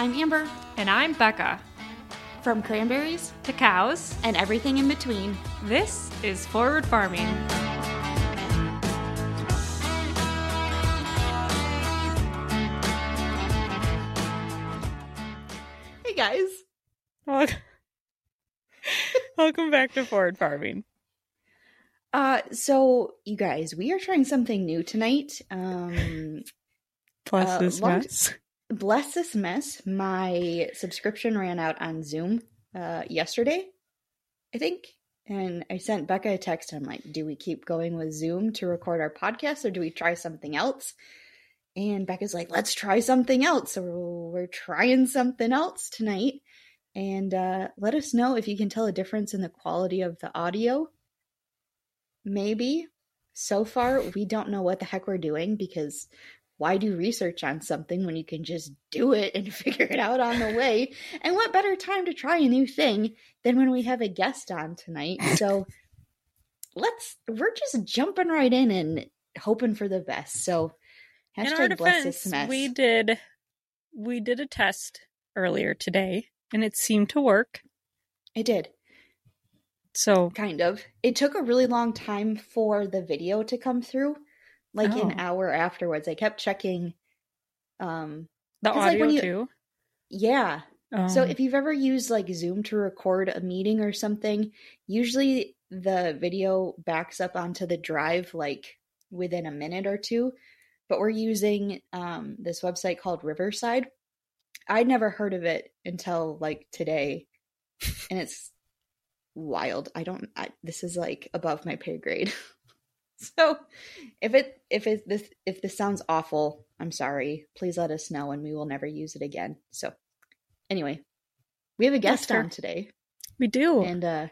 I'm Amber. And I'm Becca. From cranberries to cows and everything in between, this is Forward Farming. Hey guys. Welcome, Welcome back to Forward Farming. Uh, so you guys, we are trying something new tonight. Um, bless uh, this long- mess. Bless this mess. My subscription ran out on Zoom uh yesterday, I think, and I sent Becca a text. I'm like, "Do we keep going with Zoom to record our podcast, or do we try something else?" And Becca's like, "Let's try something else." So we're, trying something else tonight, and uh, let us know if you can tell a difference in the quality of the audio. Maybe. So far, we don't know what the heck we're doing because why do research on something when you can just do it and figure it out on the way? And what better time to try a new thing than when we have a guest on tonight? So let's, we're just jumping right in and hoping for the best. So, hashtag bless defense, this mess. we did we did a test earlier today, and it seemed to work. It did, So kind of. It took a really long time for the video to come through, like an Oh. hour afterwards. I kept checking. Um, the 'Cause, like, audio when you- too. yeah, So Um, if you've ever used like Zoom to record a meeting or something, usually the video backs up onto the drive like within a minute or two. But we're using um, this website called Riverside. I'd never heard of it until like today, and it's wild. I don't. I, this is like above my pay grade. so if it if it this if this sounds awful, I'm sorry. Please let us know, and we will never use it again. So anyway, we have a guest on today, we do. and uh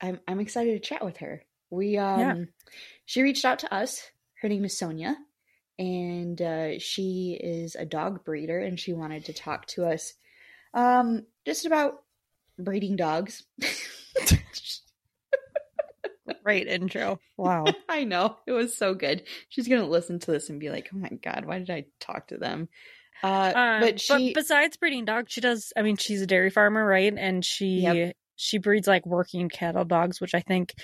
I'm I'm excited to chat with her. We um Yeah. she reached out to us. Her name is Sonja, and uh she is a dog breeder and she wanted to talk to us um just about breeding dogs. Great intro. Wow. I know. It was so good. She's going to listen to this and be like, "Oh my god, why did I talk to them?" Uh Um, but she besides breeding dogs, she does. I mean, she's a dairy farmer, right? And she Yep. she breeds like working cattle dogs, which I think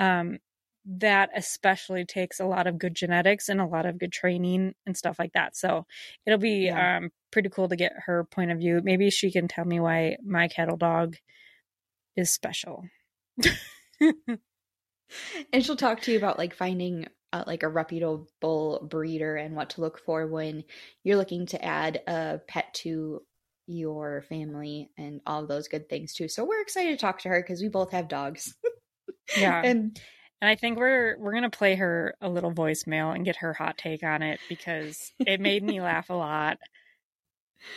um, that especially takes a lot of good genetics and a lot of good training and stuff like that. So it'll be Yeah. um, pretty cool to get her point of view. Maybe she can tell me why my cattle dog is special. and she'll talk to you about like finding uh, like a reputable breeder and what to look for when you're looking to add a pet to your family and all of those good things too. So we're excited to talk to her because we both have dogs. Yeah. and And I think we're we're gonna play her a little voicemail and get her hot take on it because it made me laugh a lot,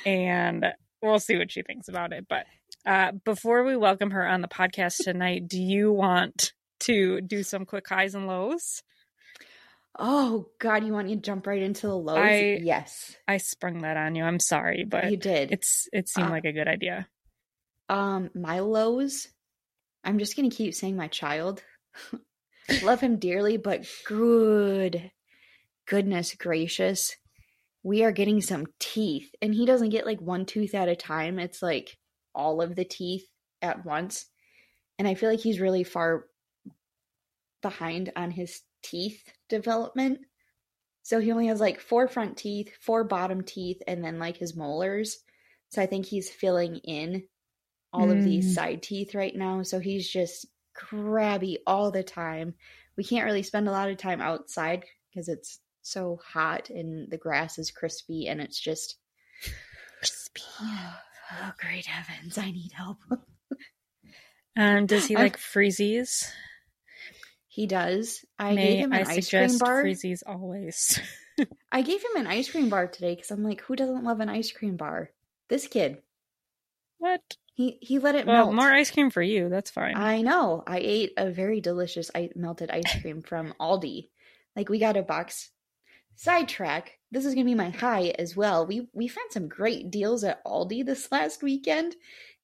and we'll see what she thinks about it. But uh, before we welcome her on the podcast tonight, do you want to do some quick highs and lows? oh god, you want me to jump right into the lows? I- yes, I sprung that on you. I'm sorry, but you did. it's it seemed Uh, like a good idea. Um, my lows. I'm just gonna keep saying my child. Love him dearly, but good, goodness gracious, we are getting some teeth, and he doesn't get like one tooth at a time. It's like all of the teeth at once, and I feel like he's really far behind on his teeth development. So he only has like four front teeth, four bottom teeth, and then like his molars. So I think he's filling in all of these Mm. side teeth right now. So he's just crabby all the time. We can't really spend a lot of time outside because it's so hot and the grass is crispy and it's just Crispy. oh great heavens, I need help. Um, does he like freezies? He does. I May gave him I an ice cream bar. freezies always? I gave him an ice cream bar today because I'm like, who doesn't love an ice cream bar? This kid. what? He he let it Well, melt. more ice cream for you. That's fine. I know. I ate a very delicious I- melted ice cream from Aldi. Like we got a box. Sidetrack. This is gonna be my high as well. We we found some great deals at Aldi this last weekend.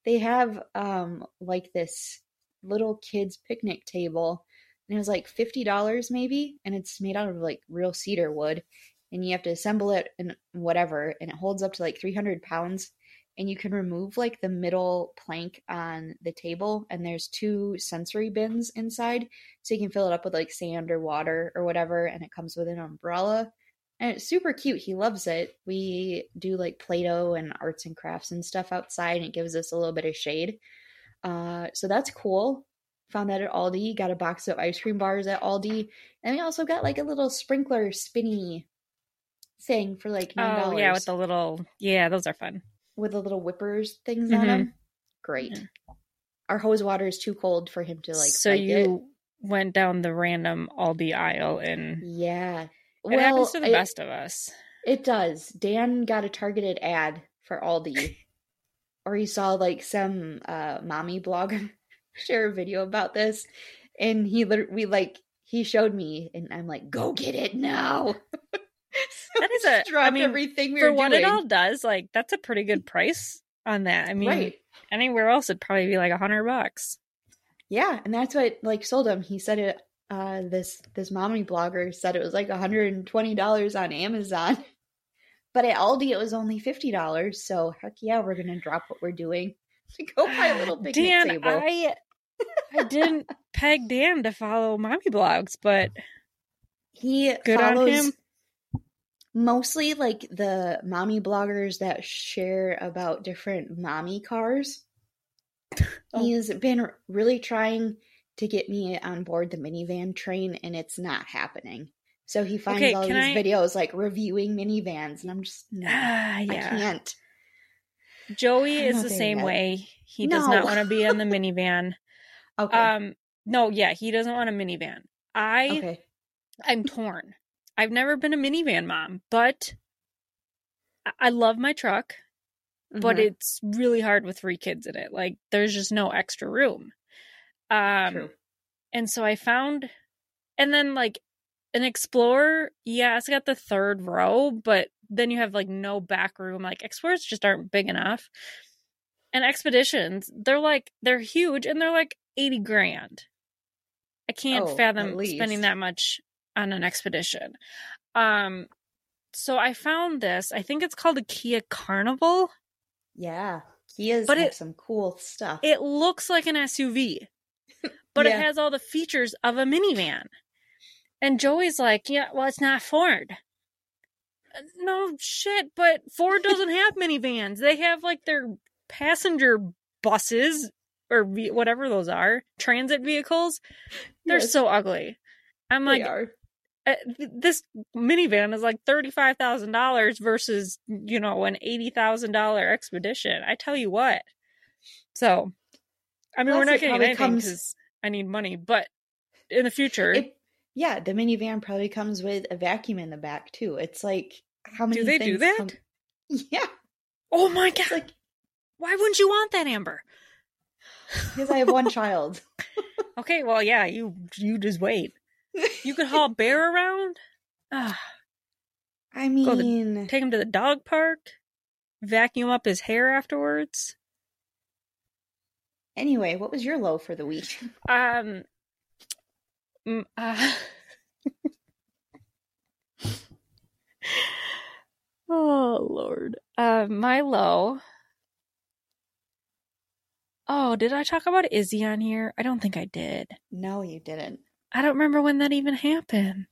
They have um like this little kids picnic table, and it was like fifty dollars maybe, and it's made out of like real cedar wood, and you have to assemble it and whatever, and it holds up to like 300 pounds. And you can remove like the middle plank on the table, and there's two sensory bins inside, so you can fill it up with like sand or water or whatever. And it comes with an umbrella, and it's super cute. He loves it. We do like Play Doh and arts and crafts and stuff outside, and it gives us a little bit of shade. Uh, so that's cool. Found that at Aldi. Got a box of ice cream bars at Aldi, and we also got like a little sprinkler spinny thing for like nine dollars. Oh yeah, with the little yeah, those are fun. with the little whippers things on Mhm. them. Great. Yeah. Our hose water is too cold for him to like. so you it. went down the random Aldi aisle, and yeah. it happens to the it- best of us. It does. Dan got a targeted ad for Aldi, or he saw like some uh, mommy blogger share a video about this, and he we like he showed me, and I'm like, go get it now. So That is a- I mean, everything we For what doing. it all does, like that's a pretty good price on that. I mean, right? anywhere else it'd probably be like a hundred bucks. Yeah, and that's what like sold him. He said it. Uh, this this mommy blogger said it was like 120 dollars on Amazon, but at Aldi it was only fifty dollars. So heck yeah, we're gonna drop what we're doing to go buy a little picnic Dan, table. I I didn't peg Dan to follow mommy blogs, but he Good on follows him. mostly like the mommy bloggers that share about different mommy cars. Oh. He's been really trying to get me on board the minivan train, and it's not happening. So he finds Okay, all these I- videos like reviewing minivans, and I'm just no, ah, I can't. Joey I'm is the same way. He does not want to be in the minivan. Okay, Um, no, yeah, he doesn't want a minivan. I okay, I'm torn. I've never been a minivan mom, but I- love my truck, but Mhm. it's really hard with three kids in it. Like there's just no extra room. Um True. and so I found and then like an Explorer, yeah, it's got the third row, but then you have like no back room. Like Explorers just aren't big enough. And Expeditions, they're like they're huge and they're like 80 grand. I can't Oh, fathom spending that much on an expedition. Um so I found this. I think it's called a Kia Carnival. Yeah, Kias But it- some cool stuff. It looks like an SUV, but Yeah. it has all the features of a minivan. And Joey's like, yeah, well, it's not Ford. Uh, No shit, but Ford doesn't have minivans. They have like their passenger buses or ve- whatever those are, transit vehicles. They're Yes, so ugly. I'm like, uh, th- this minivan is like thirty-five thousand dollars versus you know an eighty thousand dollar expedition. I tell you what. So, I mean, we're not getting anything comes- because I need money, but in the future, It, yeah, the minivan probably comes with a vacuum in the back too. It's like how many? do they do that? come- Yeah, Oh my god! it's like Why wouldn't you want that, Amber? Because I have one child. Okay, well, yeah, you you just wait. You could haul Bear around. Ah, I Go the- mean, take him to the dog park. Vacuum up his hair afterwards. anyway, what was your low for the week? Um. mm, uh, oh Lord. Uh, my low. Oh, did I talk about Izzy on here? I don't think I did. No, you didn't. I don't remember when that even happened.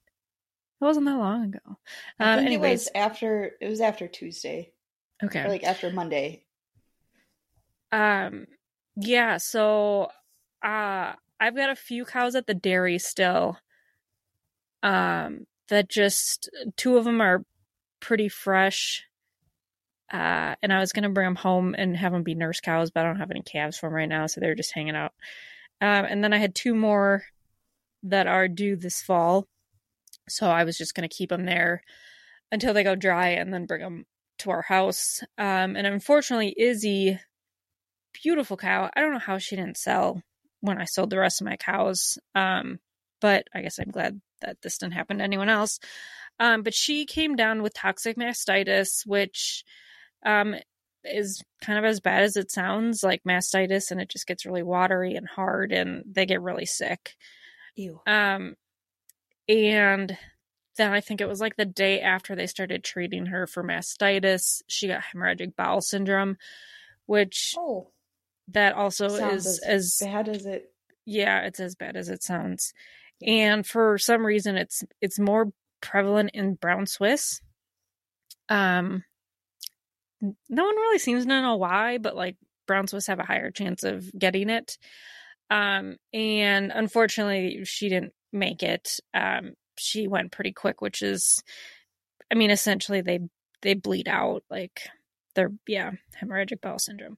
It wasn't that long ago. I Um. think it Anyways, was after. It was after Tuesday, okay. or like after Monday. Um yeah, so uh I've got a few cows at the dairy still. Um that just two of them are pretty fresh. Uh and I was going to bring them home and have them be nurse cows, but I don't have any calves for them right now, so they're just hanging out. Um and then I had two more that are due this fall. So I was just going to keep them there until they go dry and then bring them to our house. Um and unfortunately Izzy beautiful cow. I don't know how she didn't sell when I sold the rest of my cows. Um, but I guess I'm glad that this didn't happen to anyone else. Um, but she came down with toxic mastitis, which um, is kind of as bad as it sounds like mastitis, and it just gets really watery and hard, and they get really sick. Ew. Um, and then I think it was like the day after they started treating her for mastitis, she got hemorrhagic bowel syndrome, which Oh, that also is as as bad as it. yeah, it's as bad as it sounds. And for some reason it's it's more prevalent in brown Swiss. Um no one really seems to know why, but like brown Swiss have a higher chance of getting it. Um and unfortunately she didn't make it. Um she went pretty quick, which is I mean essentially they they bleed out like they're yeah, hemorrhagic bowel syndrome.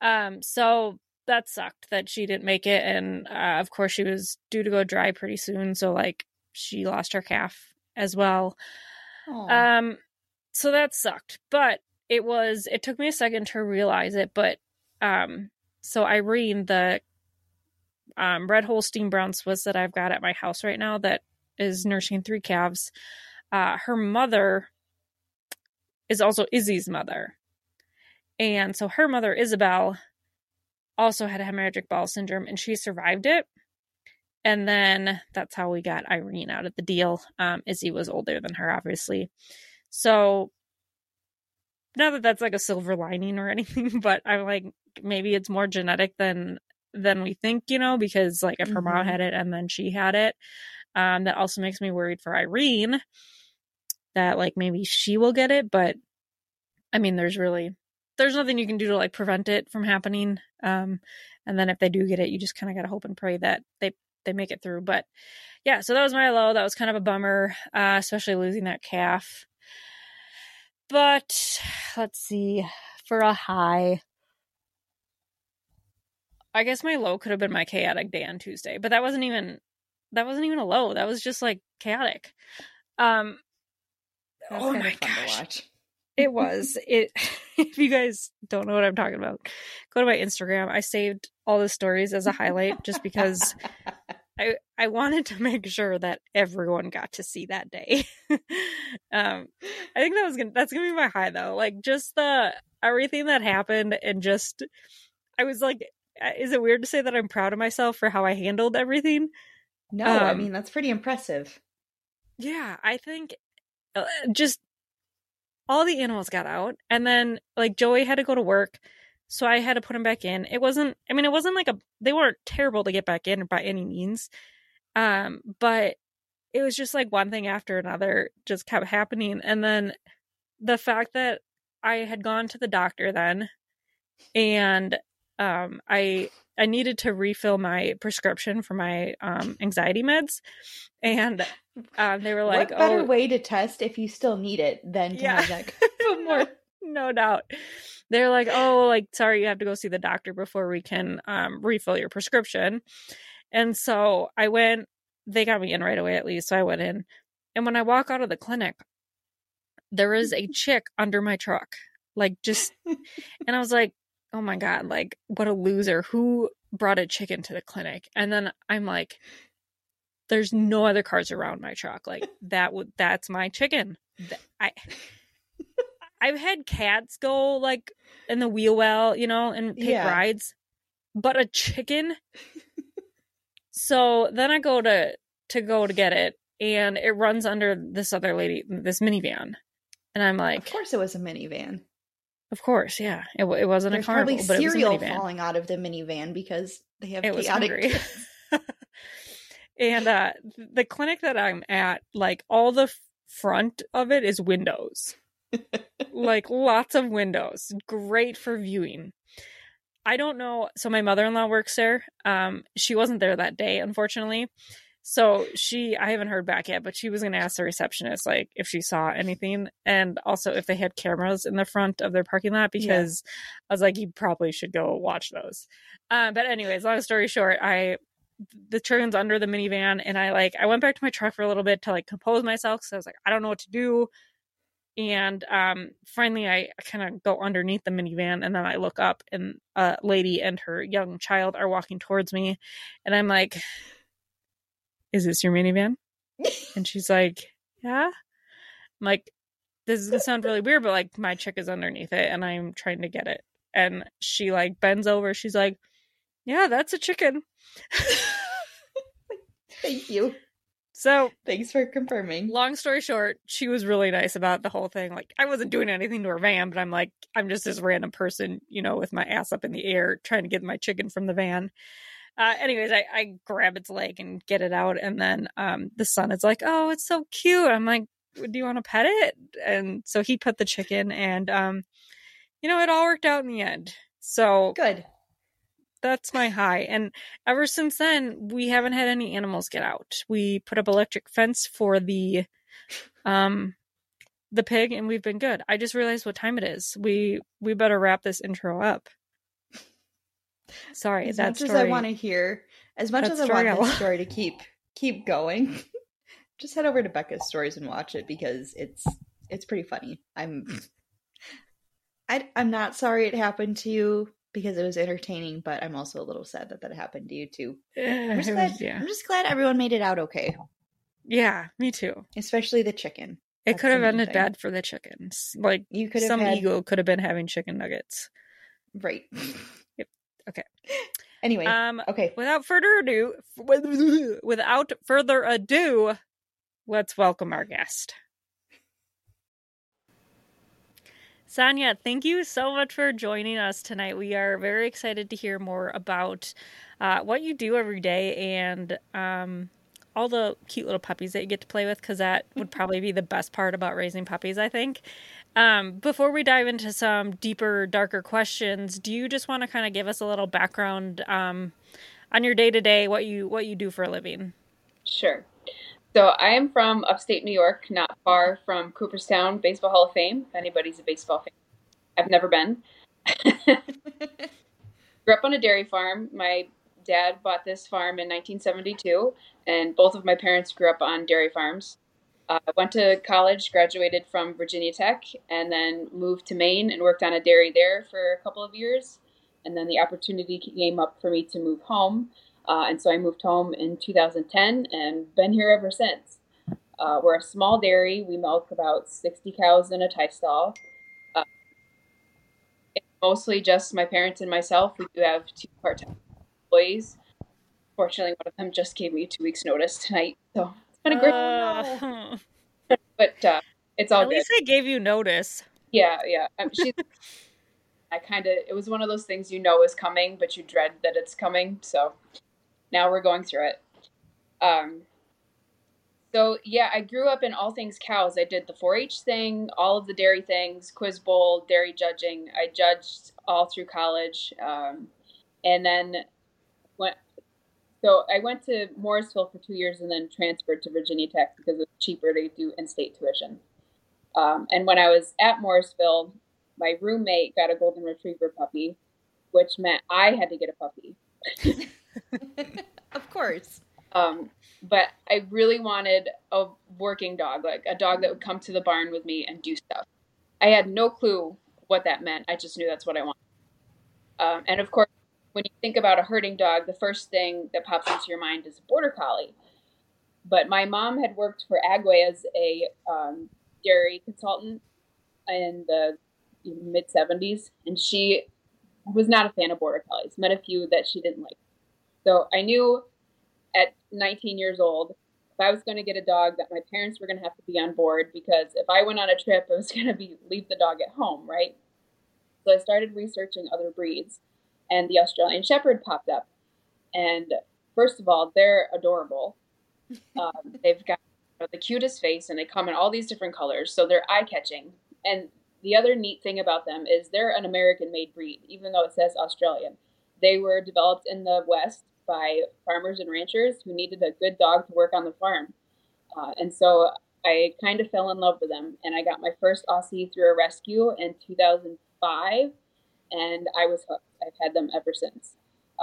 Um so that sucked that she didn't make it and uh, of course she was due to go dry pretty soon so like she lost her calf as well Oh. um so that sucked but it was it took me a second to realize it but um so irene the um red holstein brown swiss that i've got at my house right now that is nursing three calves uh her mother is also izzy's mother and so her mother isabel also had hemorrhagic bowel syndrome and she survived it. And then that's how we got Irene out of the deal. Um, Izzy was older than her, obviously. So, not that that's like a silver lining or anything, but I'm like, maybe it's more genetic than than we think, you know, because like if her mom Mhm. had it and then she had it, um, that also makes me worried for Irene that like maybe she will get it, but I mean, there's really there's nothing you can do to like prevent it from happening. Um, and then if they do get it, you just kind of gotta hope and pray that they they make it through. But yeah, so that was my low. That was kind of a bummer, uh, especially losing that calf. But let's see for a high. I guess my low could have been my chaotic day on Tuesday, but that wasn't even that wasn't even a low. That was just like chaotic. Um, oh my gosh. It was. It if you guys don't know what I'm talking about, go to my Instagram. I saved all the stories as a highlight just because I I wanted to make sure that everyone got to see that day. um I think that was gonna that's gonna be my high though. Like just the everything that happened and just I was like is it weird to say that I'm proud of myself for how I handled everything? no, I Um, mean that's pretty impressive. Yeah, I think uh, just all the animals got out, and then like Joey had to go to work, so I had to put them back in. It wasn't. I mean, it wasn't like a. They weren't terrible to get back in by any means, um, but it was just like one thing after another just kept happening, and then the fact that I had gone to the doctor then, and um, I I needed to refill my prescription for my um anxiety meds, and um, they were like, what better "Oh, way to test if you still need it than to Yeah. have that more? no doubt." They're like, "Oh, like sorry, you have to go see the doctor before we can um refill your prescription." And so I went. They got me in right away, at least. So I went in, and when I walk out of the clinic, there is a chick under my truck, like just, and I was like, "Oh my god, like what a loser! Who brought a chicken to the clinic?" And then I'm like, "There's no other cars around my truck. Like that would that's my chicken." I I've had cats go like in the wheel well, you know, and take Yeah. rides, but a chicken. so then I go to to go to get it, and it runs under this other lady, this minivan, and I'm like, Of course, it was a minivan. of course, yeah, it, it wasn't There's a carnival, probably but it was a cereal minivan. falling out of the minivan because they have It was chaotic. hungry. kids. and uh the clinic that I'm at, like all the front of it is windows. Like lots of windows. Great for viewing. I don't know. So my mother-in-law works there. Um she wasn't there that day unfortunately. So she I haven't heard back yet, but she was going to ask the receptionist like if she saw anything and also if they had cameras in the front of their parking lot because I was like you probably should go watch those. Um but anyways, long story short, I the children's under the minivan and I like I went back to my truck for a little bit to like compose myself because I was like I don't know what to do and um finally I kind of go underneath the minivan and then I look up and a lady and her young child are walking towards me and I'm like is this your minivan? And she's like yeah. I'm like this is gonna sound really weird but like my chick is underneath it and I'm trying to get it. And she like bends over. She's like yeah that's a chicken. Thank you. So thanks for confirming. Long story short, she was really nice about the whole thing. Like I wasn't doing anything to her van, but I'm like, I'm just this random person, you know, with my ass up in the air trying to get my chicken from the van. Uh, anyways, I, I grab its leg and get it out, and then um, the son is like, "Oh, it's so cute." I'm like, "Do you want to pet it?" And so he put the chicken, and um, you know, it all worked out in the end. So good that's my high. And ever since then, we haven't had any animals get out. We put up electric fence for the um the pig and we've been good. I just realized what time it is. We we better wrap this intro up. Sorry, That's as much story, as I want to hear, as much as I want this story to keep keep going, just head over to Becca's stories and watch it because it's it's pretty funny. I'm I, I'm not sorry it happened to you because it was entertaining, but I'm also a little sad that that happened to you too. I'm just, glad, yeah. I'm just glad everyone made it out okay. Yeah, me too. Especially the chicken. It That's could have ended thing. bad for the chickens. Like you could have some had... ego could have been having chicken nuggets. Right. Yep. Okay. Anyway. Um. Okay. Without further ado, without further ado, let's welcome our guest. Sonja, thank you so much for joining us tonight. We are very excited to hear more about uh, what you do every day and um, all the cute little puppies that you get to play with, because that would probably be the best part about raising puppies, I think. Um, before we dive into some deeper, darker questions, do you just want to kind of give us a little background um, on your day to day, what you what you do for a living? Sure. So I am from upstate New York, not far from Cooperstown Baseball Hall of Fame. If anybody's a baseball fan, I've never been. Grew up on a dairy farm. My dad bought this farm in 1972, and both of my parents grew up on dairy farms. I uh, went to college, graduated from Virginia Tech, and then moved to Maine and worked on a dairy there for a couple of years. And then the opportunity came up for me to move home. Uh, and so I moved home in 2010 and been here ever since. Uh, we're a small dairy. We milk about 60 cows in a tie stall. Uh, mostly just my parents and myself. We do have two part time employees. Fortunately, one of them just gave me two weeks' notice tonight. So it's been a great. Uh, but uh, it's all At good. least they gave you notice. Yeah, yeah. Um, she's. I kind of. It was one of those things you know is coming, but you dread that it's coming. So now we're going through it. Um, so yeah, I grew up in all things cows. I did the 4-H thing, all of the dairy things, quiz bowl, dairy judging. I judged all through college, um, and then went. So I went to Morrisville for two years and then transferred to Virginia Tech because it's cheaper to do in-state tuition. Um, and when I was at Morrisville, my roommate got a golden retriever puppy, which meant I had to get a puppy. of course. Um, but I really wanted a working dog, like a dog that would come to the barn with me and do stuff. I had no clue what that meant. I just knew that's what I wanted. Um, and of course, when you think about a herding dog, the first thing that pops into your mind is a border collie. But my mom had worked for Agway as a um, dairy consultant in the mid 70s, and she was not a fan of border collies. Met a few that she didn't like. So I knew at 19 years old if I was going to get a dog that my parents were going to have to be on board because if I went on a trip, it was going to be leave the dog at home, right? So I started researching other breeds, and the Australian Shepherd popped up. And first of all, they're adorable. Um, they've got you know, the cutest face, and they come in all these different colors, so they're eye catching. And the other neat thing about them is they're an American made breed, even though it says Australian. They were developed in the West by farmers and ranchers who needed a good dog to work on the farm. Uh, and so I kind of fell in love with them. And I got my first Aussie through a rescue in 2005, and I was hooked. I've had them ever since.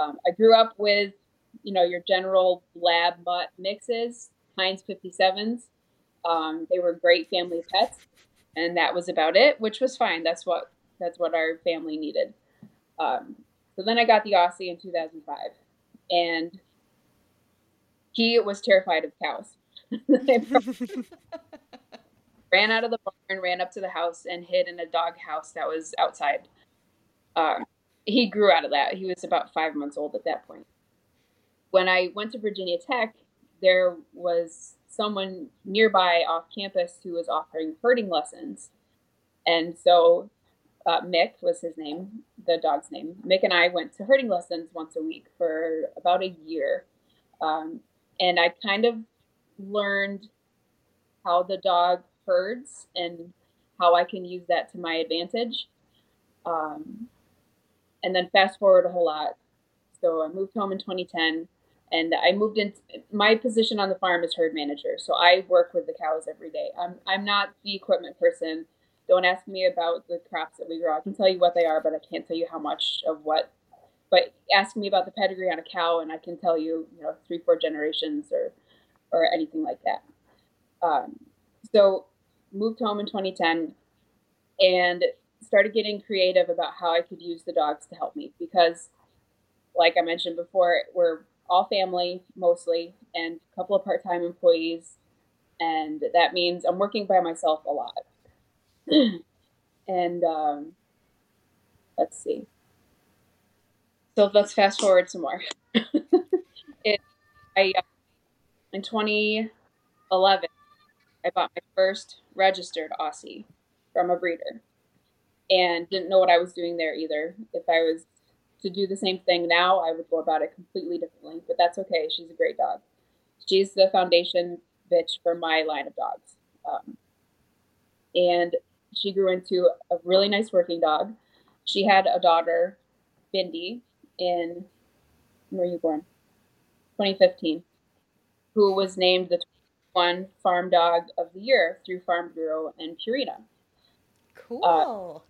Um, I grew up with, you know, your general lab mutt mixes, Heinz 57s. Um, they were great family pets, and that was about it, which was fine. That's what that's what our family needed. Um, so then I got the Aussie in 2005, and he was terrified of cows. ran out of the barn, ran up to the house, and hid in a dog house that was outside. Uh, he grew out of that. He was about five months old at that point. When I went to Virginia Tech, there was someone nearby off campus who was offering herding lessons. And so uh, Mick was his name, the dog's name. Mick and I went to herding lessons once a week for about a year. Um, and I kind of learned how the dog herds and how I can use that to my advantage. Um, and then fast forward a whole lot. So I moved home in 2010 and I moved in. My position on the farm is herd manager. So I work with the cows every day. I'm, I'm not the equipment person. Don't ask me about the crops that we grow. I can tell you what they are, but I can't tell you how much of what. But ask me about the pedigree on a cow, and I can tell you, you know, three, four generations or, or anything like that. Um, so, moved home in 2010, and started getting creative about how I could use the dogs to help me because, like I mentioned before, we're all family mostly, and a couple of part-time employees, and that means I'm working by myself a lot. and um, let's see. So let's fast forward some more. it, I uh, in 2011, I bought my first registered Aussie from a breeder, and didn't know what I was doing there either. If I was to do the same thing now, I would go about it completely differently. But that's okay. She's a great dog. She's the foundation bitch for my line of dogs. Um, and she grew into a really nice working dog. She had a daughter, Bindi, in when were you born? 2015, who was named the one farm dog of the year through Farm Bureau and Purina. Cool. Uh,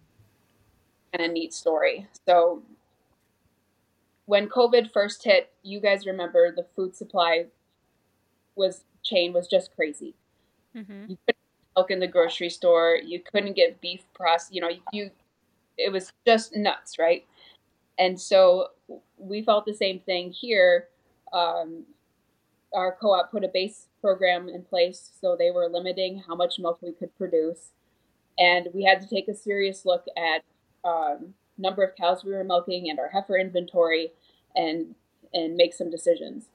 and a neat story. So when COVID first hit, you guys remember the food supply was chain was just crazy. Mm-hmm. You couldn't milk in the grocery store. You couldn't get beef processed. You know, you it was just nuts, right? And so we felt the same thing here. Um, our co-op put a base program in place, so they were limiting how much milk we could produce, and we had to take a serious look at um, number of cows we were milking and our heifer inventory, and and make some decisions.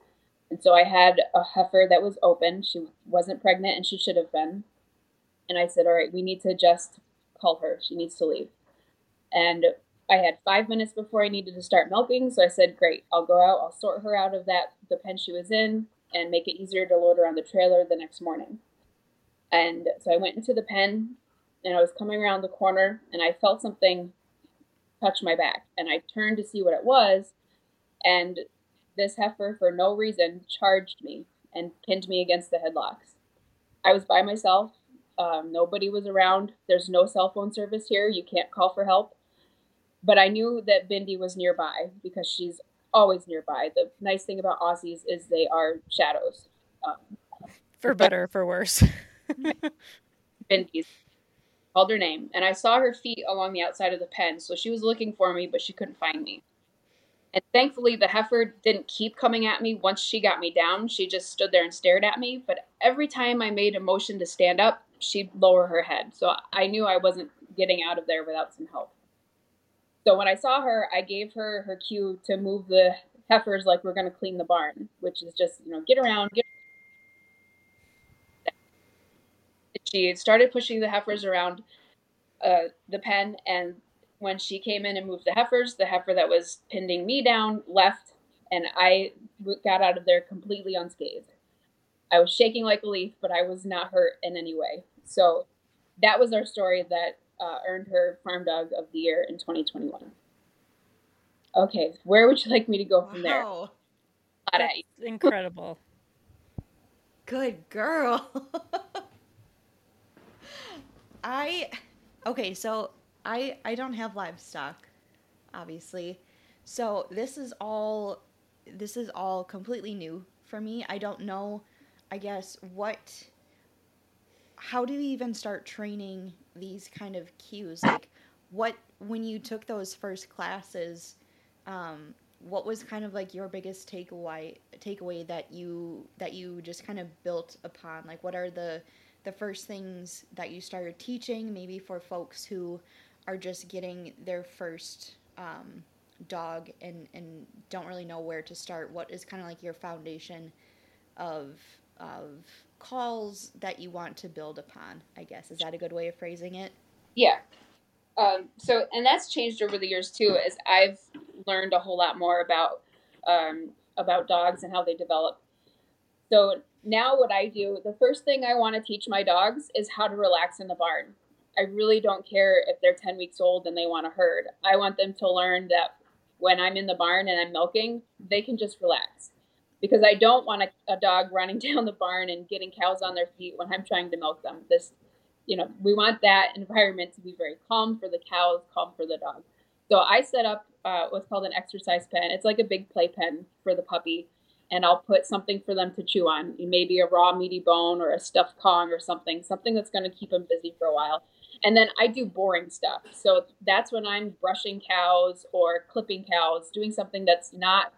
And so I had a heifer that was open. She wasn't pregnant, and she should have been. And I said, all right, we need to just call her. She needs to leave. And I had five minutes before I needed to start milking. So I said, great, I'll go out, I'll sort her out of that, the pen she was in, and make it easier to load her on the trailer the next morning. And so I went into the pen and I was coming around the corner and I felt something touch my back. And I turned to see what it was. And this heifer, for no reason, charged me and pinned me against the headlocks. I was by myself. Um, nobody was around. There's no cell phone service here. You can't call for help. But I knew that Bindi was nearby because she's always nearby. The nice thing about Aussies is they are shadows. Um, for better, for worse. Bindi's called her name, and I saw her feet along the outside of the pen. So she was looking for me, but she couldn't find me. And thankfully, the heifer didn't keep coming at me once she got me down. She just stood there and stared at me. But every time I made a motion to stand up, she'd lower her head. So I knew I wasn't getting out of there without some help. So when I saw her, I gave her her cue to move the heifers like we're going to clean the barn, which is just, you know, get around, get She started pushing the heifers around uh, the pen, and when she came in and moved the heifers, the heifer that was pinning me down left, and I got out of there completely unscathed. I was shaking like a leaf, but I was not hurt in any way. So that was our story that uh, earned her Farm Dog of the Year in 2021. Okay, where would you like me to go from wow. there? That's incredible. Good girl. I okay, so I I don't have livestock, obviously. So this is all this is all completely new for me. I don't know I guess what how do you even start training these kind of cues? Like what when you took those first classes, um, what was kind of like your biggest takeaway takeaway that you that you just kind of built upon? Like what are the the first things that you started teaching maybe for folks who are just getting their first um, dog and, and don't really know where to start, what is kind of like your foundation of of calls that you want to build upon, I guess. Is that a good way of phrasing it? Yeah. Um, so, and that's changed over the years too, as I've learned a whole lot more about um, about dogs and how they develop. So now, what I do, the first thing I want to teach my dogs is how to relax in the barn. I really don't care if they're 10 weeks old and they want to herd. I want them to learn that when I'm in the barn and I'm milking, they can just relax. Because I don't want a, a dog running down the barn and getting cows on their feet when I'm trying to milk them. This, you know, we want that environment to be very calm for the cows, calm for the dog. So I set up uh, what's called an exercise pen. It's like a big play pen for the puppy, and I'll put something for them to chew on, maybe a raw meaty bone or a stuffed Kong or something, something that's going to keep them busy for a while. And then I do boring stuff. So that's when I'm brushing cows or clipping cows, doing something that's not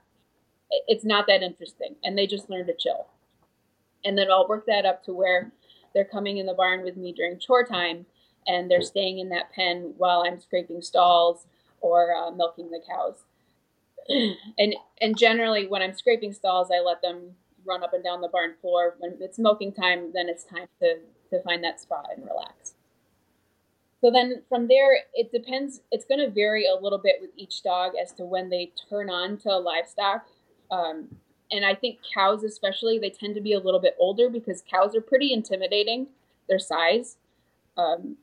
it's not that interesting and they just learn to chill. And then I'll work that up to where they're coming in the barn with me during chore time and they're staying in that pen while I'm scraping stalls or uh, milking the cows. and and generally when I'm scraping stalls, I let them run up and down the barn floor. When it's milking time, then it's time to to find that spot and relax. So then from there, it depends. It's going to vary a little bit with each dog as to when they turn on to livestock. Um, and I think cows, especially, they tend to be a little bit older because cows are pretty intimidating, their size. Um,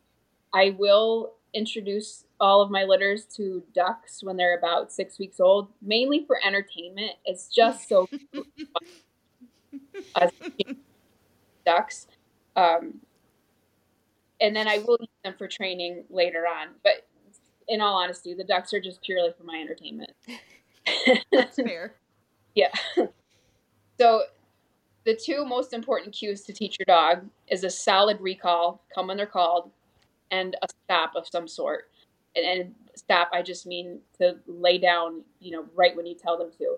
I will introduce all of my litters to ducks when they're about six weeks old, mainly for entertainment. It's just so ducks. Um, and then I will use them for training later on. But in all honesty, the ducks are just purely for my entertainment. That's fair. Yeah. So the two most important cues to teach your dog is a solid recall, come when they're called, and a stop of some sort. And, and stop, I just mean to lay down, you know, right when you tell them to.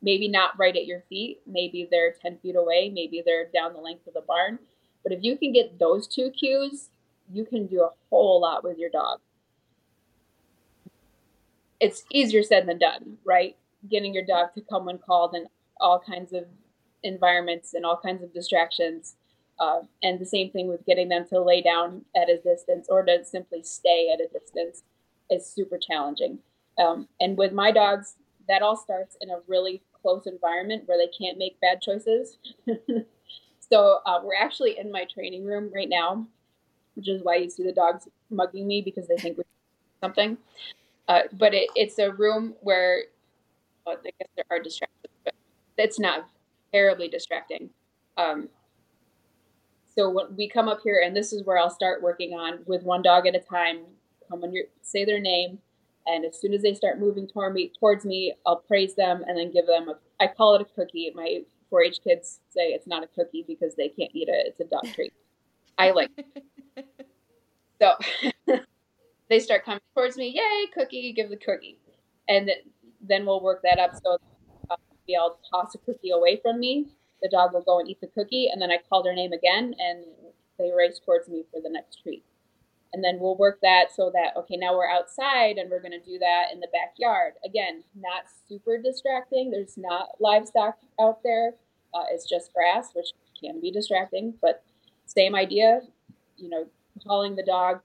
Maybe not right at your feet. Maybe they're 10 feet away. Maybe they're down the length of the barn. But if you can get those two cues, you can do a whole lot with your dog. It's easier said than done, right? Getting your dog to come when called in all kinds of environments and all kinds of distractions. Uh, and the same thing with getting them to lay down at a distance or to simply stay at a distance is super challenging. Um, and with my dogs, that all starts in a really close environment where they can't make bad choices. so uh, we're actually in my training room right now which is why you see the dogs mugging me because they think we're something. Uh, but it, it's a room where well, I guess there are distractions, but it's not terribly distracting. Um, so when we come up here, and this is where I'll start working on with one dog at a time. Come you say their name, and as soon as they start moving toward me, towards me, I'll praise them and then give them a. I call it a cookie. My 4-H kids say it's not a cookie because they can't eat it. It's a dog treat. I like. so they start coming towards me. Yay, cookie! Give the cookie, and then we'll work that up. So uh, I'll toss a cookie away from me. The dog will go and eat the cookie, and then I call their name again, and they race towards me for the next treat. And then we'll work that so that okay, now we're outside, and we're going to do that in the backyard. Again, not super distracting. There's not livestock out there. Uh, it's just grass, which can be distracting, but same idea you know, calling the dog,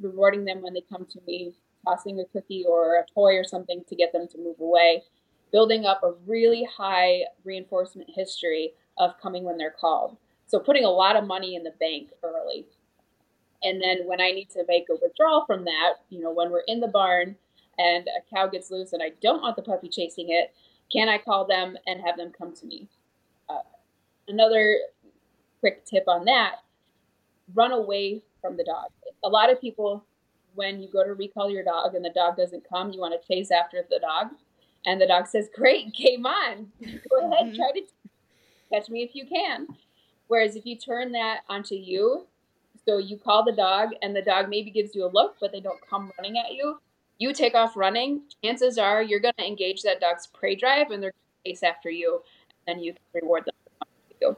rewarding them when they come to me, tossing a cookie or a toy or something to get them to move away, building up a really high reinforcement history of coming when they're called. So putting a lot of money in the bank early. And then when I need to make a withdrawal from that, you know, when we're in the barn and a cow gets loose and I don't want the puppy chasing it, can I call them and have them come to me? Uh, another quick tip on that run away from the dog. A lot of people, when you go to recall your dog and the dog doesn't come, you want to chase after the dog. And the dog says, Great, game on. Go ahead, mm-hmm. try to catch me if you can. Whereas if you turn that onto you, so you call the dog and the dog maybe gives you a look, but they don't come running at you, you take off running, chances are you're going to engage that dog's prey drive and they're going to chase after you. And then you can reward them.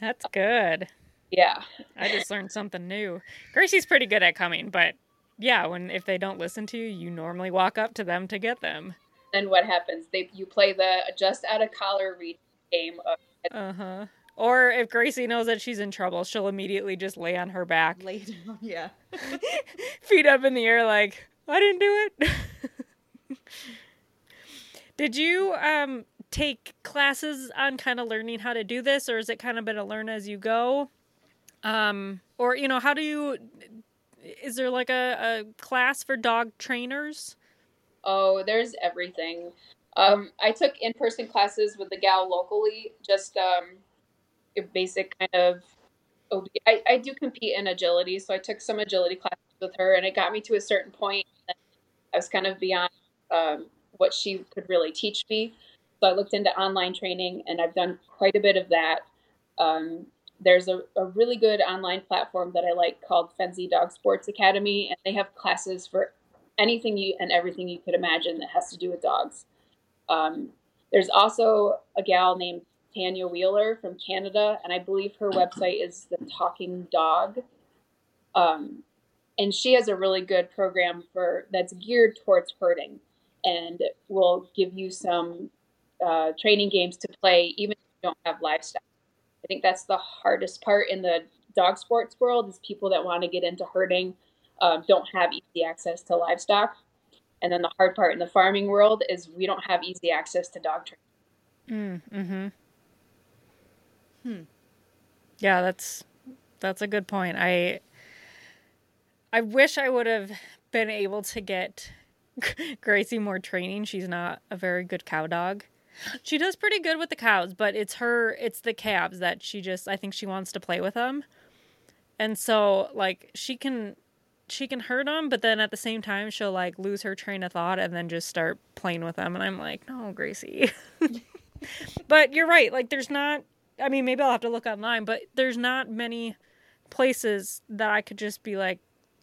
That's good. Yeah. I just learned something new. Gracie's pretty good at coming, but yeah, when if they don't listen to you, you normally walk up to them to get them. Then what happens? They you play the just out of collar read game of Uh-huh. Or if Gracie knows that she's in trouble, she'll immediately just lay on her back, Lay down, yeah. feet up in the air, like, I didn't do it. Did you um, take classes on kind of learning how to do this, or is it kind of been a learn as you go? Um, or, you know, how do you, is there like a, a class for dog trainers? Oh, there's everything. Um, I took in person classes with the gal locally, just um, a basic kind of. OB. I, I do compete in agility, so I took some agility classes with her, and it got me to a certain point. I was kind of beyond um, what she could really teach me. So I looked into online training, and I've done quite a bit of that. Um, there's a, a really good online platform that I like called Fenzi Dog Sports Academy, and they have classes for anything you and everything you could imagine that has to do with dogs. Um, there's also a gal named Tanya Wheeler from Canada, and I believe her website is the Talking Dog. Um, and she has a really good program for that's geared towards herding, and will give you some uh, training games to play even if you don't have livestock. I think that's the hardest part in the dog sports world is people that want to get into herding um, don't have easy access to livestock. And then the hard part in the farming world is we don't have easy access to dog training. Mm, mm-hmm. Hmm. Yeah, that's that's a good point. I I wish I would have been able to get Gracie more training. She's not a very good cow dog. She does pretty good with the cows, but it's her it's the calves that she just I think she wants to play with them. And so like she can she can hurt them, but then at the same time she'll like lose her train of thought and then just start playing with them and I'm like, "No, Gracie." but you're right. Like there's not I mean, maybe I'll have to look online, but there's not many places that I could just be like,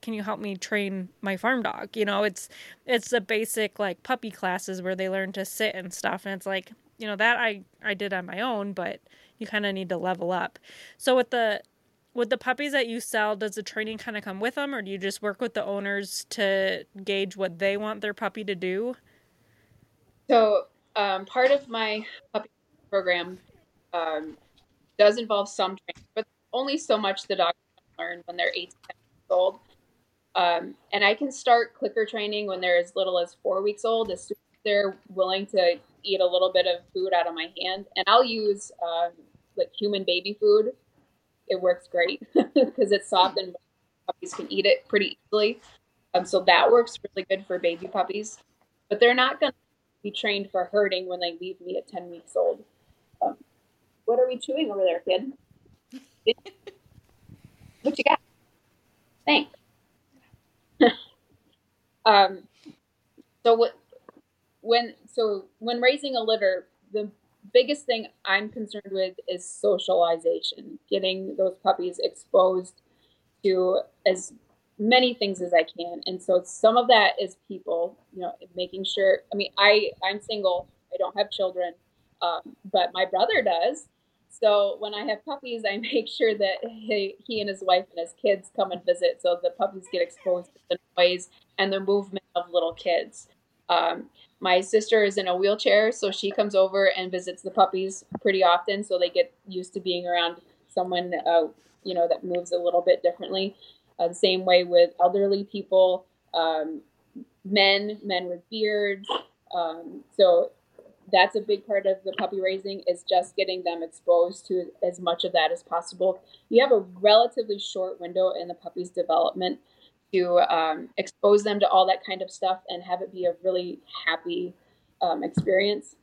can you help me train my farm dog? You know, it's it's the basic like puppy classes where they learn to sit and stuff and it's like, you know, that I I did on my own, but you kind of need to level up. So with the with the puppies that you sell, does the training kind of come with them or do you just work with the owners to gauge what they want their puppy to do? So, um, part of my puppy program um, does involve some training, but only so much the dog can learn when they're eight to ten years old. Um, and I can start clicker training when they're as little as four weeks old, as soon as they're willing to eat a little bit of food out of my hand. And I'll use um, like human baby food. It works great because it's soft and puppies can eat it pretty easily. Um, so that works really good for baby puppies. But they're not going to be trained for herding when they leave me at 10 weeks old. Um, what are we chewing over there, kid? what you got? Thanks. um, so what when so when raising a litter, the biggest thing I'm concerned with is socialization, getting those puppies exposed to as many things as I can. And so some of that is people, you know, making sure. I mean, I I'm single. I don't have children, um, but my brother does. So when I have puppies, I make sure that he, he and his wife and his kids come and visit, so the puppies get exposed to the noise and the movement of little kids. Um, my sister is in a wheelchair, so she comes over and visits the puppies pretty often, so they get used to being around someone, uh, you know, that moves a little bit differently. Uh, the same way with elderly people, um, men, men with beards. Um, so that's a big part of the puppy raising is just getting them exposed to as much of that as possible. You have a relatively short window in the puppy's development to um, expose them to all that kind of stuff and have it be a really happy um, experience.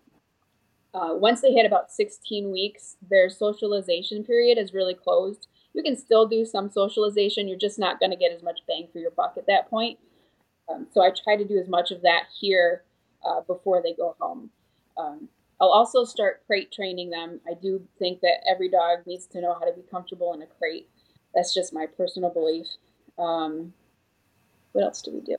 Uh, once they hit about 16 weeks, their socialization period is really closed. You can still do some socialization, you're just not going to get as much bang for your buck at that point. Um, so I try to do as much of that here uh, before they go home. Um, I'll also start crate training them. I do think that every dog needs to know how to be comfortable in a crate. That's just my personal belief. Um, what else do we do?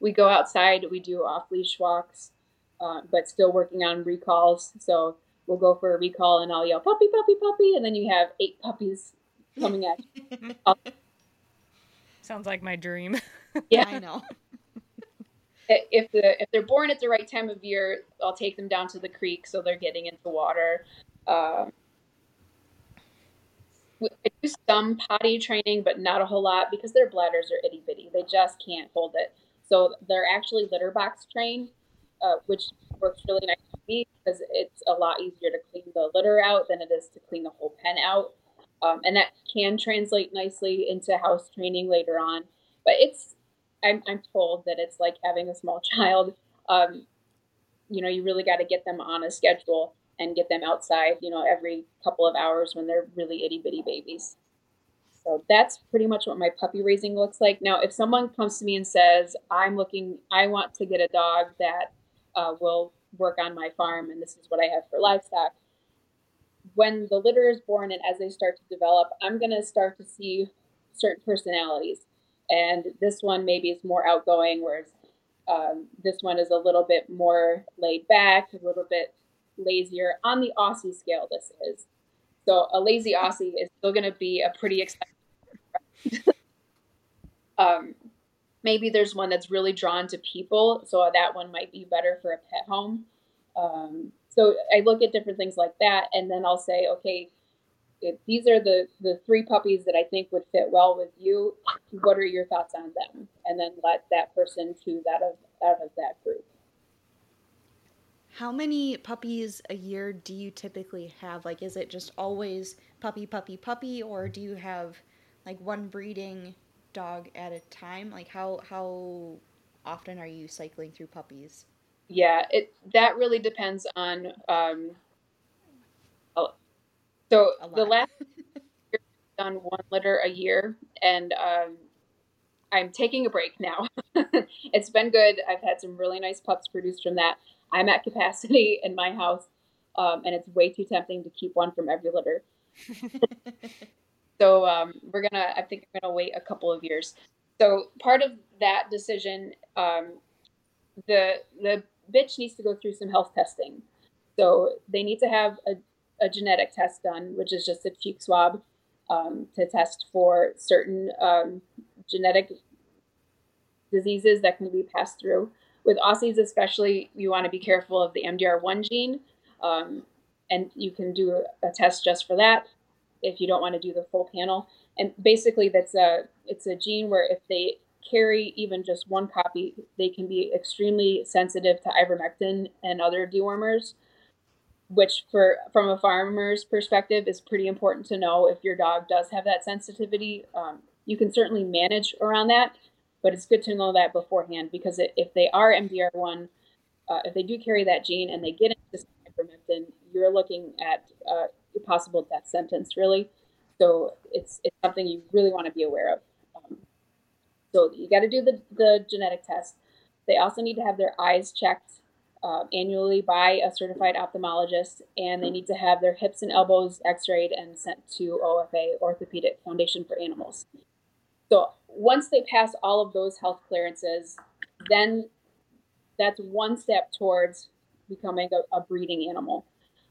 We go outside, we do off leash walks, uh, but still working on recalls. So we'll go for a recall and I'll yell, puppy, puppy, puppy. And then you have eight puppies coming at you. Sounds like my dream. yeah, I know. If the if they're born at the right time of year, I'll take them down to the creek so they're getting into water. Um, I do some potty training, but not a whole lot because their bladders are itty bitty. They just can't hold it. So they're actually litter box trained, uh, which works really nice for me because it's a lot easier to clean the litter out than it is to clean the whole pen out. Um, and that can translate nicely into house training later on. But it's, I'm, I'm told that it's like having a small child. Um, you know, you really got to get them on a schedule and get them outside, you know, every couple of hours when they're really itty bitty babies. So that's pretty much what my puppy raising looks like. Now, if someone comes to me and says, I'm looking, I want to get a dog that uh, will work on my farm and this is what I have for livestock, when the litter is born and as they start to develop, I'm going to start to see certain personalities. And this one maybe is more outgoing, whereas um, this one is a little bit more laid back, a little bit lazier on the Aussie scale. This is so a lazy Aussie is still going to be a pretty expensive. um, maybe there's one that's really drawn to people, so that one might be better for a pet home. Um, so I look at different things like that, and then I'll say, okay, these are the the three puppies that I think would fit well with you. What are your thoughts on them? And then let that person choose out of out of that group. How many puppies a year do you typically have? Like, is it just always puppy, puppy, puppy, or do you have like one breeding dog at a time? Like, how how often are you cycling through puppies? Yeah, it that really depends on. Um, so the last year, done one litter a year, and um, I'm taking a break now. it's been good. I've had some really nice pups produced from that. I'm at capacity in my house, um, and it's way too tempting to keep one from every litter. so um, we're gonna. I think I'm gonna wait a couple of years. So part of that decision, um, the the bitch needs to go through some health testing. So they need to have a, a genetic test done, which is just a cheek swab um, to test for certain um, genetic diseases that can be passed through with Aussies, especially, you want to be careful of the MDR1 gene. Um, and you can do a, test just for that if you don't want to do the full panel. And basically, that's a it's a gene where if they carry even just one copy, they can be extremely sensitive to ivermectin and other dewormers, which for from a farmer's perspective is pretty important to know if your dog does have that sensitivity. Um, you can certainly manage around that, but it's good to know that beforehand because if they are MDR1, uh, if they do carry that gene and they get into ivermectin, you're looking at uh, a possible death sentence, really. So it's, it's something you really want to be aware of. Um, so you got to do the, the genetic test. They also need to have their eyes checked uh, annually by a certified ophthalmologist, and they need to have their hips and elbows x rayed and sent to OFA, Orthopedic Foundation for Animals. So once they pass all of those health clearances, then that's one step towards becoming a, a breeding animal.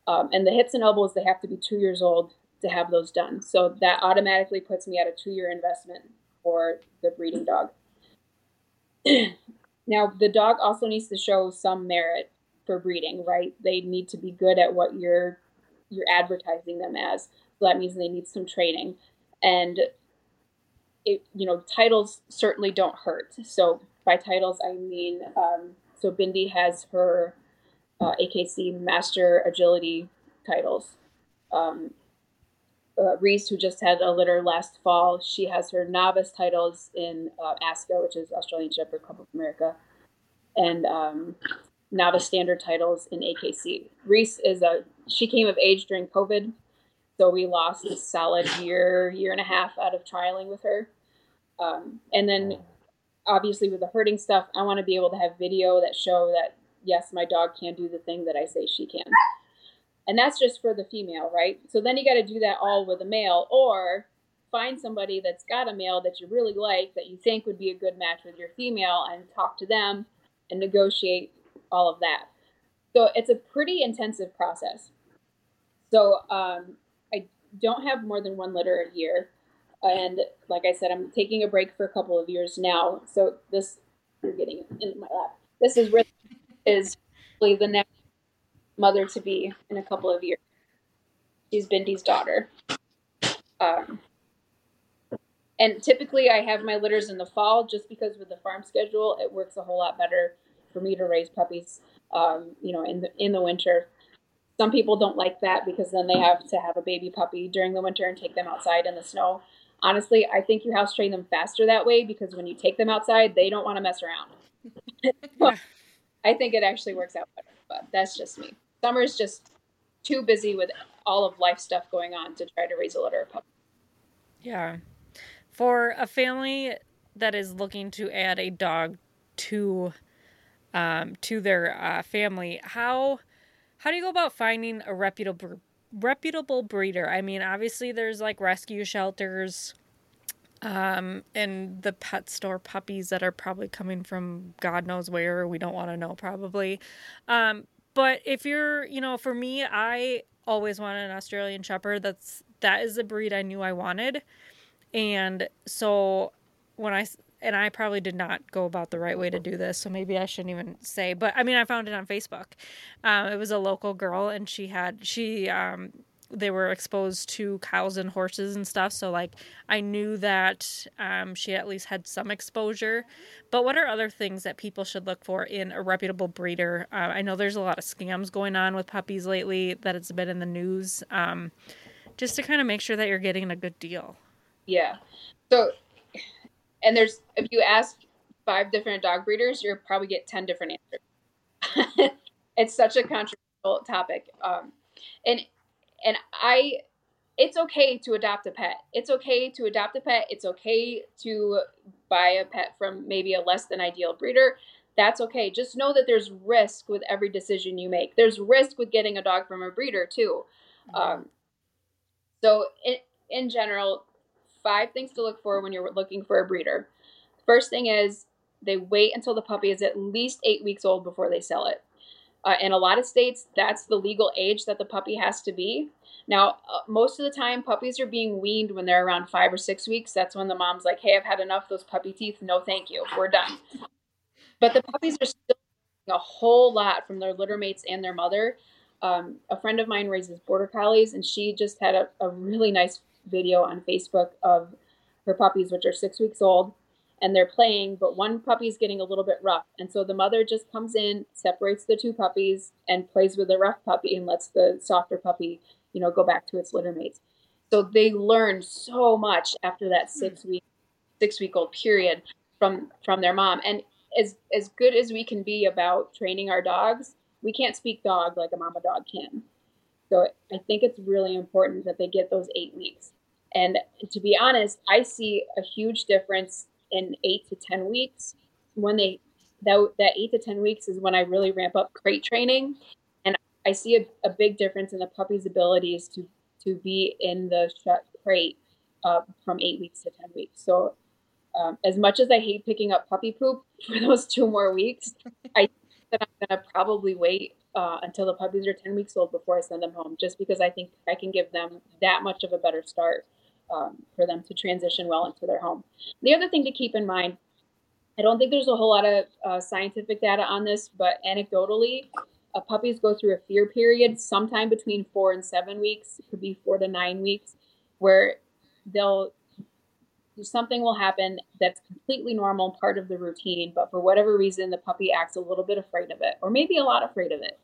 Um, and the hips and elbows, they have to be two years old to have those done. So that automatically puts me at a two year investment for the breeding dog. now, the dog also needs to show some merit for breeding, right? They need to be good at what you're you're advertising them as. So that means they need some training. And it, you know, titles certainly don't hurt. So by titles, I mean, um, so Bindi has her uh, AKC Master Agility titles. Um, uh, Reese, who just had a litter last fall, she has her novice titles in uh, ASCA, which is Australian Shepherd Club of America, and um, novice standard titles in AKC. Reese is a she came of age during COVID, so we lost a solid year, year and a half out of trialing with her. Um, and then obviously with the herding stuff, I want to be able to have video that show that yes, my dog can do the thing that I say she can. And that's just for the female, right? So then you got to do that all with a male or find somebody that's got a male that you really like that you think would be a good match with your female and talk to them and negotiate all of that. So it's a pretty intensive process. So um, I don't have more than one litter a year. And like I said, I'm taking a break for a couple of years now. So this, you're getting in my lap. This is really is really the next mother to be in a couple of years. She's Bindi's daughter. Um, and typically, I have my litters in the fall just because with the farm schedule, it works a whole lot better for me to raise puppies. Um, you know, in the in the winter. Some people don't like that because then they have to have a baby puppy during the winter and take them outside in the snow. Honestly, I think you house train them faster that way because when you take them outside, they don't want to mess around. I think it actually works out better, but that's just me. Summer's just too busy with all of life stuff going on to try to raise a litter of puppies. Yeah. For a family that is looking to add a dog to um, to their uh, family, how how do you go about finding a reputable reputable breeder? I mean, obviously there's like rescue shelters um, and the pet store puppies that are probably coming from God knows where. We don't want to know, probably. Um, but if you're, you know, for me, I always wanted an Australian Shepherd. That's that is the breed I knew I wanted, and so when I and I probably did not go about the right way to do this, so maybe I shouldn't even say. But I mean, I found it on Facebook. Um, it was a local girl, and she had she um, they were exposed to cows and horses and stuff. So like I knew that um, she at least had some exposure. But what are other things that people should look for in a reputable breeder? Uh, I know there's a lot of scams going on with puppies lately. That it's been in the news. Um, just to kind of make sure that you're getting a good deal. Yeah. So, and there's if you ask five different dog breeders, you'll probably get ten different answers. it's such a controversial topic. Um, and and I it's okay to adopt a pet. It's okay to adopt a pet. It's okay to buy a pet from maybe a less than ideal breeder. That's okay. Just know that there's risk with every decision you make. There's risk with getting a dog from a breeder too. Mm-hmm. Um, so in, in general, five things to look for when you're looking for a breeder. First thing is they wait until the puppy is at least eight weeks old before they sell it. Uh, in a lot of states, that's the legal age that the puppy has to be. Now, uh, most of the time, puppies are being weaned when they're around five or six weeks. That's when the mom's like, hey, I've had enough those puppy teeth. No, thank you. We're done. But the puppies are still a whole lot from their litter mates and their mother. Um, a friend of mine raises border collies, and she just had a, a really nice video on Facebook of her puppies, which are six weeks old and they're playing, but one puppy's getting a little bit rough. And so the mother just comes in, separates the two puppies, and plays with the rough puppy and lets the softer puppy, you know, go back to its litter mates. So they learn so much after that hmm. six week six week old period from from their mom. And as as good as we can be about training our dogs, we can't speak dog like a mama dog can. So I think it's really important that they get those eight weeks. And to be honest, I see a huge difference in eight to 10 weeks. When they, that, that eight to 10 weeks is when I really ramp up crate training. And I see a, a big difference in the puppy's abilities to, to be in the shut crate uh, from eight weeks to 10 weeks. So, um, as much as I hate picking up puppy poop for those two more weeks, I that I'm going to probably wait uh, until the puppies are 10 weeks old before I send them home, just because I think I can give them that much of a better start um, for them to transition well into their home. The other thing to keep in mind, I don't think there's a whole lot of uh, scientific data on this, but anecdotally, uh, puppies go through a fear period sometime between four and seven weeks. It could be four to nine weeks, where they'll something will happen that's completely normal part of the routine, but for whatever reason, the puppy acts a little bit afraid of it, or maybe a lot afraid of it.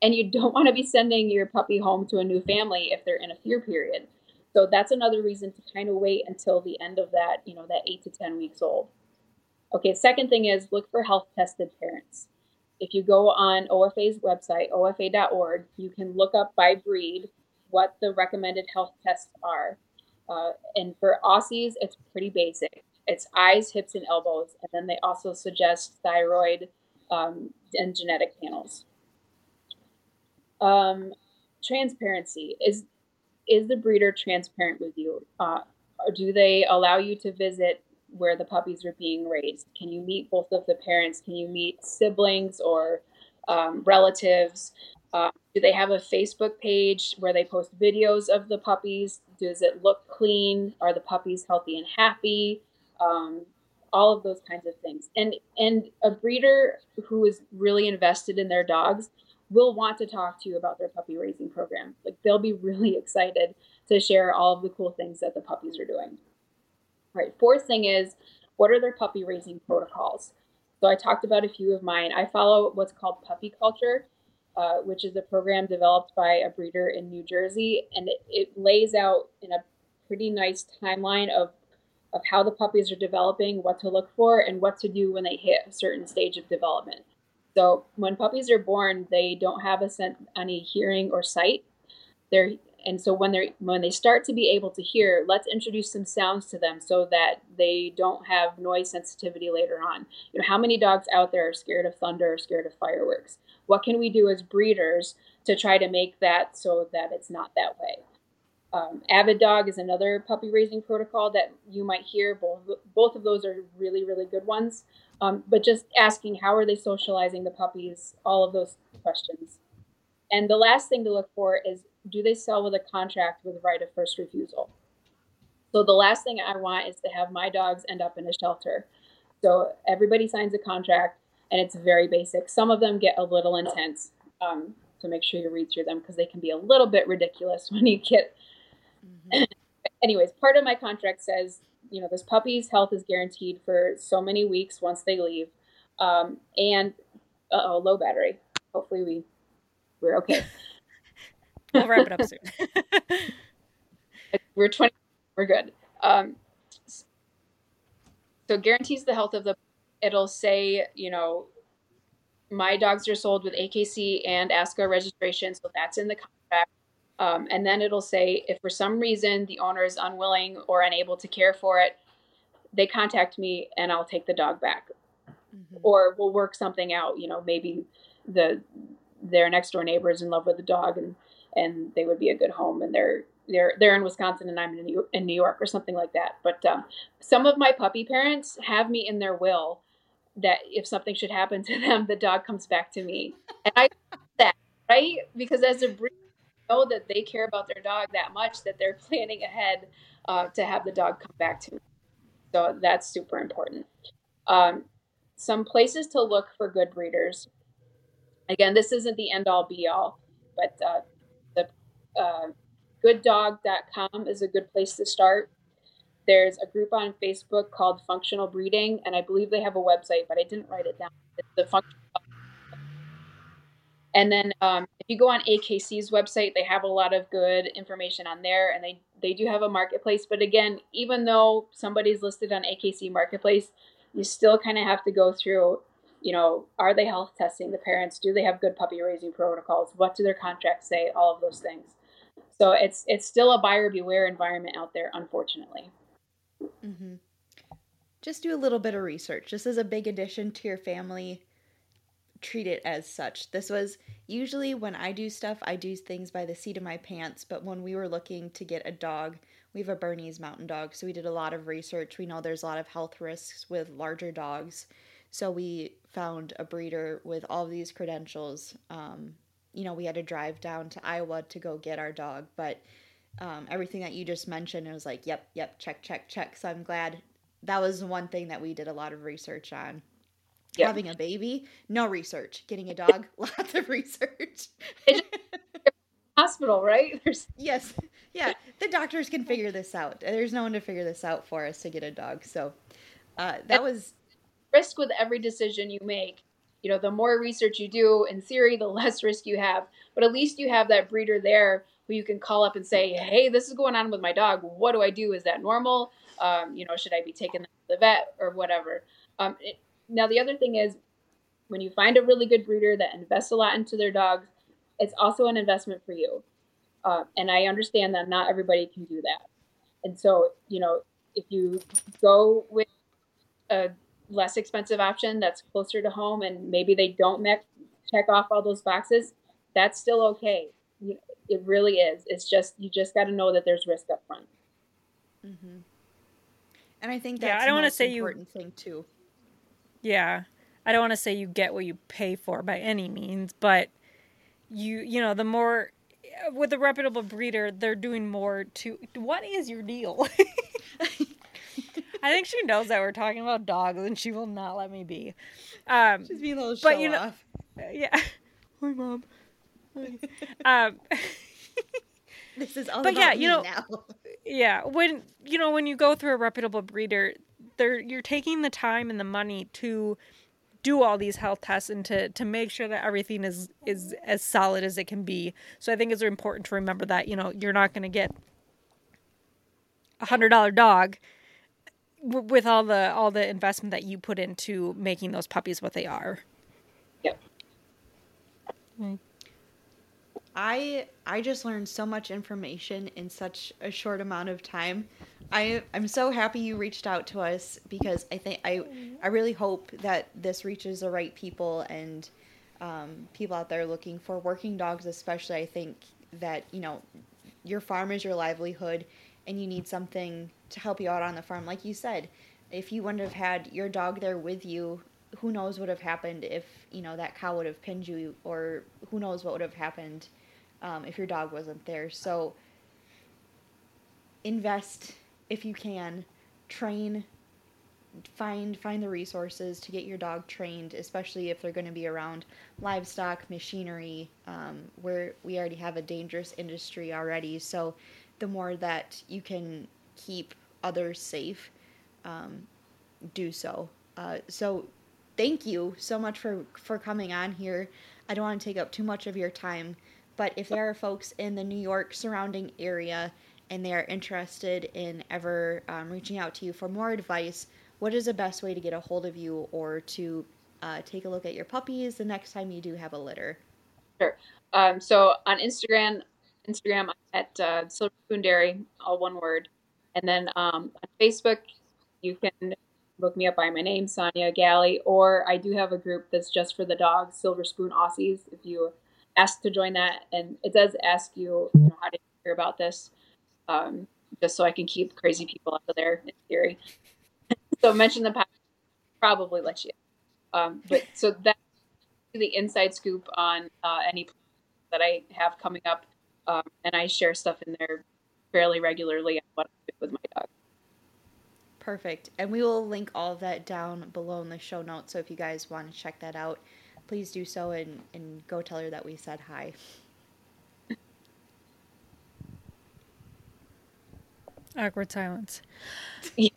And you don't want to be sending your puppy home to a new family if they're in a fear period. So that's another reason to kind of wait until the end of that, you know, that eight to 10 weeks old. Okay, second thing is look for health tested parents. If you go on OFA's website, ofa.org, you can look up by breed what the recommended health tests are. Uh, and for Aussies, it's pretty basic. It's eyes, hips, and elbows. And then they also suggest thyroid um, and genetic panels. Um, transparency is is the breeder transparent with you? Uh, do they allow you to visit where the puppies are being raised? Can you meet both of the parents? Can you meet siblings or um, relatives? Uh, do they have a Facebook page where they post videos of the puppies? Does it look clean? Are the puppies healthy and happy? Um, all of those kinds of things. And and a breeder who is really invested in their dogs will want to talk to you about their puppy raising program. Like they'll be really excited to share all of the cool things that the puppies are doing. All right, fourth thing is what are their puppy raising protocols? So I talked about a few of mine. I follow what's called puppy culture, uh, which is a program developed by a breeder in New Jersey, and it, it lays out in a pretty nice timeline of of how the puppies are developing, what to look for, and what to do when they hit a certain stage of development. So when puppies are born, they don't have a any hearing or sight. They're and so when they when they start to be able to hear, let's introduce some sounds to them so that they don't have noise sensitivity later on. You know, how many dogs out there are scared of thunder or scared of fireworks? What can we do as breeders to try to make that so that it's not that way? Um, Avidog is another puppy raising protocol that you might hear. Both both of those are really really good ones. Um, but just asking how are they socializing the puppies, all of those questions. And the last thing to look for is do they sell with a contract with right of first refusal? So the last thing I want is to have my dogs end up in a shelter. So everybody signs a contract and it's very basic. Some of them get a little intense. Um, so make sure you read through them because they can be a little bit ridiculous when you get. Mm-hmm. Anyways, part of my contract says, you know, this puppy's health is guaranteed for so many weeks once they leave, um, and oh, low battery. Hopefully we we're okay. we'll wrap it up soon. we're 20. We're good. Um, so guarantees the health of the. It'll say, you know, my dogs are sold with AKC and ASCA registration, so that's in the contract. Um, and then it'll say if for some reason the owner is unwilling or unable to care for it, they contact me and I'll take the dog back, mm-hmm. or we'll work something out. You know, maybe the their next door neighbor is in love with the dog and and they would be a good home and they're they're they're in Wisconsin and I'm in New, in New York or something like that. But um, some of my puppy parents have me in their will that if something should happen to them, the dog comes back to me, and I that right because as a breeder, know that they care about their dog that much that they're planning ahead uh, to have the dog come back to me. So that's super important. Um, some places to look for good breeders. Again, this isn't the end all be all, but uh, the uh, gooddog.com is a good place to start. There's a group on Facebook called Functional Breeding, and I believe they have a website, but I didn't write it down. It's the functional. And then um, if you go on AKC's website, they have a lot of good information on there, and they they do have a marketplace. But again, even though somebody's listed on AKC Marketplace, you still kind of have to go through you know, are they health testing the parents? Do they have good puppy raising protocols? What do their contracts say? All of those things. So it's it's still a buyer beware environment out there, unfortunately. Mm-hmm. Just do a little bit of research. This is a big addition to your family. Treat it as such. This was usually when I do stuff, I do things by the seat of my pants. But when we were looking to get a dog, we have a Bernese mountain dog, so we did a lot of research. We know there's a lot of health risks with larger dogs so we found a breeder with all these credentials. Um, you know, we had to drive down to Iowa to go get our dog, but um, everything that you just mentioned, it was like, yep, yep, check, check, check. So I'm glad that was one thing that we did a lot of research on. Having a baby, no research. Getting a dog, lots of research. hospital, right? There's... Yes, yeah. The doctors can figure this out. There's no one to figure this out for us to get a dog. So uh, that was risk with every decision you make. You know, the more research you do, in theory, the less risk you have. But at least you have that breeder there who you can call up and say, "Hey, this is going on with my dog. What do I do? Is that normal? Um, you know, should I be taking them to the vet or whatever?" Um, it, now, the other thing is, when you find a really good breeder that invests a lot into their dogs, it's also an investment for you. Uh, and I understand that not everybody can do that. And so, you know, if you go with a less expensive option that's closer to home and maybe they don't me- check off all those boxes, that's still okay. It really is. It's just you just got to know that there's risk up front. Mm-hmm. And I think that's yeah, I don't want to say important you, thing too. Yeah, I don't want to say you get what you pay for by any means, but you you know the more with a reputable breeder, they're doing more to. What is your deal? I think she knows that we're talking about dogs, and she will not let me be. Um, She's being a little show but, you know, off. Yeah. Hi, mom. um, This is all But yeah, you know- now. Yeah, when you know when you go through a reputable breeder, they're you're taking the time and the money to do all these health tests and to to make sure that everything is is as solid as it can be. So I think it's important to remember that you know you're not going to get a hundred dollar dog w- with all the all the investment that you put into making those puppies what they are. Yep. I I just learned so much information in such a short amount of time. I I'm so happy you reached out to us because I think I I really hope that this reaches the right people and um, people out there looking for working dogs, especially. I think that you know your farm is your livelihood, and you need something to help you out on the farm. Like you said, if you wouldn't have had your dog there with you, who knows what would have happened if you know that cow would have pinned you, or who knows what would have happened um, if your dog wasn't there. So invest if you can, train, find find the resources to get your dog trained, especially if they're going to be around livestock, machinery, um, where we already have a dangerous industry already. So the more that you can keep others safe, um, do so. Uh, so thank you so much for for coming on here. I don't want to take up too much of your time, but if there are folks in the New York surrounding area and they are interested in ever um, reaching out to you for more advice, what is the best way to get a hold of you or to uh, take a look at your puppies the next time you do have a litter? Sure. Um, so on Instagram, Instagram at uh, Silver Spoon Dairy, all one word, and then um, on Facebook, you can look me up by my name, Sonja Galley, or I do have a group that's just for the dogs, Silver Spoon Aussies. If you ask to join that, and it does ask you, you know, how to hear about this, um, just so I can keep crazy people out of there in theory. so mention the past, probably let you. Um, but so that's the inside scoop on uh, any that I have coming up, um, and I share stuff in there fairly regularly what with my dog. Perfect. And we will link all of that down below in the show notes. So if you guys want to check that out, please do so and, and go tell her that we said hi. Awkward silence. Yeah.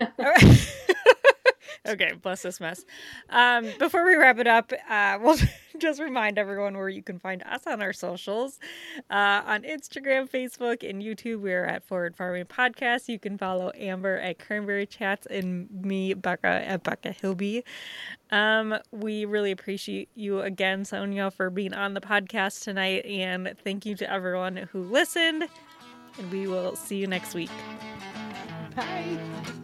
All right. okay, bless this mess. Um, before we wrap it up, uh, we'll just remind everyone where you can find us on our socials. Uh, on Instagram, Facebook, and YouTube, we're at Forward Farming Podcast. You can follow Amber at Cranberry Chats and me, Becca, at Becca Hilby. Um, we really appreciate you again, Sonja, for being on the podcast tonight. And thank you to everyone who listened. And we will see you next week. Bye.